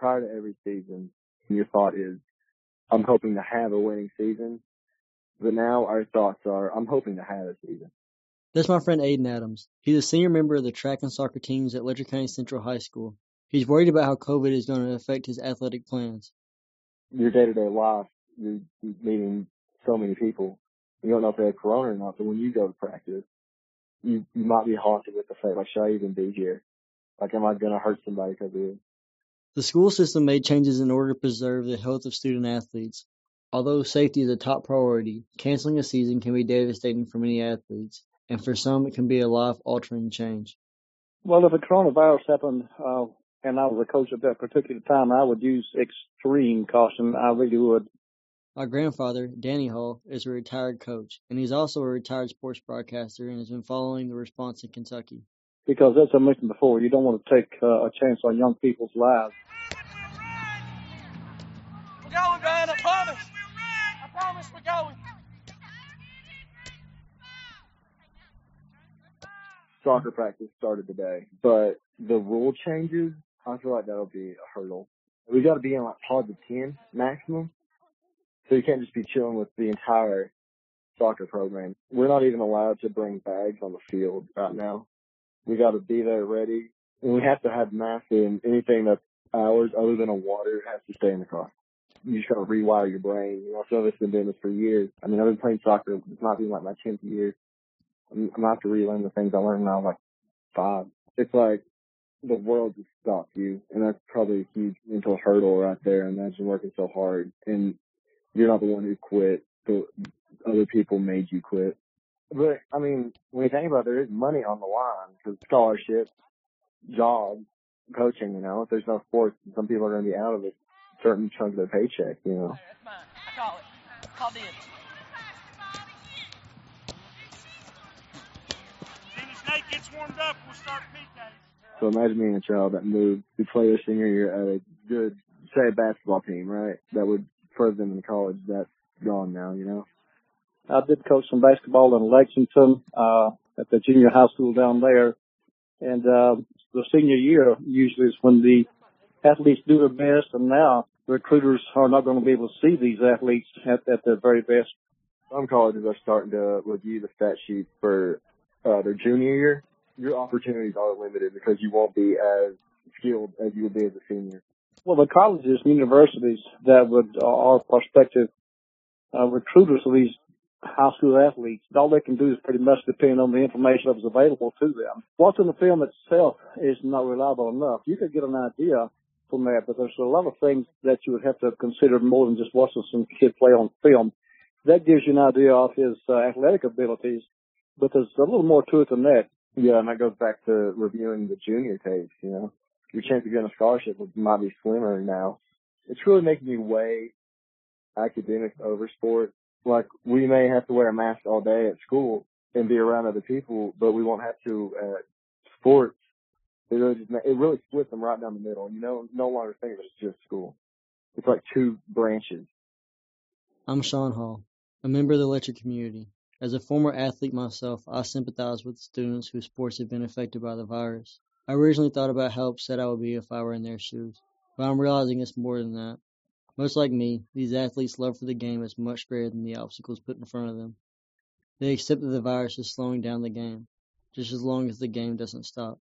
prior to every season, your thought is, I'm hoping to have a winning season. But now our thoughts are, I'm hoping to have a season. That's my friend Aiden Adams. He's a senior member of the track and soccer teams at Letcher County Central High School. He's worried about how COVID is going to affect his athletic plans. Your day to day life, you're meeting so many people. You don't know if they have corona or not, but when you go to practice, you, you might be haunted with the fact, like, should I even be here? Like, am I going to hurt somebody because of this? The school system made changes in order to preserve the health of student athletes. Although safety is a top priority, canceling a season can be devastating for many athletes, and for some it can be a life-altering change. Well, if a coronavirus happened, uh, and I was a coach at that particular time, I would use extreme caution. I really would. My grandfather, Danny Hall, is a retired coach, and he's also a retired sports broadcaster and has been following the response in Kentucky because as I mentioned before, you don't want to take uh, a chance on young people's lives. We're going, man. I promise. I promise we're going. Soccer practice started today, but the rule changes, I feel like that'll be a hurdle. We got to be in like pods of 10 maximum. So you can't just be chilling with the entire soccer program. We're not even allowed to bring bags on the field right now. We got to be there ready, and we have to have masks and anything that's ours other than a water has to stay in the car. You just got to rewire your brain. You know, some of been doing this for years. I mean, I've been playing soccer. It's not even like my 10th year. I'm, I'm have to relearn the things I learned when I was like five. It's like the world just stops you, and that's probably a huge mental hurdle right there. Imagine working so hard, and you're not the one who quit. The other people made you quit. But I mean, when you think about it, there is money on the line because scholarships, jobs, coaching. You know, if there's no sports, some people are going to be out of a certain chunk of their paycheck. You know. That's mine. I call it. Call dibs. As soon as Nate gets warmed up, we'll start PKs. So imagine being a child that moved to play their senior year at a good, say, a basketball team, right? That would further them in college. That's gone now, you know. I did coach some basketball in Lexington, uh, at the junior high school down there. And, uh, the senior year usually is when the athletes do their best and now recruiters are not going to be able to see these athletes at, at their very best. Some colleges are starting to review the stat sheet for, uh, their junior year. Your opportunities are limited because you won't be as skilled as you would be as a senior. Well, the colleges and universities that would, uh, are prospective, uh, recruiters of these high school athletes. All they can do is pretty much depend on the information that was available to them. What's in the film itself is not reliable enough. You could get an idea from that, but there's a lot of things that you would have to consider more than just watching some kid play on film. That gives you an idea of his uh, athletic abilities, but there's a little more to it than that. Yeah, and that goes back to reviewing the junior tapes, you know. Your chance of getting a scholarship might be slimmer now. It's really making me weigh academics over sports like we may have to wear a mask all day at school and be around other people, but we won't have to at sports. It really just it really splits them right down the middle. You know, no longer think of it as just school. It's like two branches. I'm Sean Hall, a member of the Letcher community. As a former athlete myself, I sympathize with students whose sports have been affected by the virus. I originally thought about how upset I would be if I were in their shoes, but I'm realizing it's more than that. Much like me, these athletes' love for the game is much greater than the obstacles put in front of them. They accept that the virus is slowing down the game, just as long as the game doesn't stop.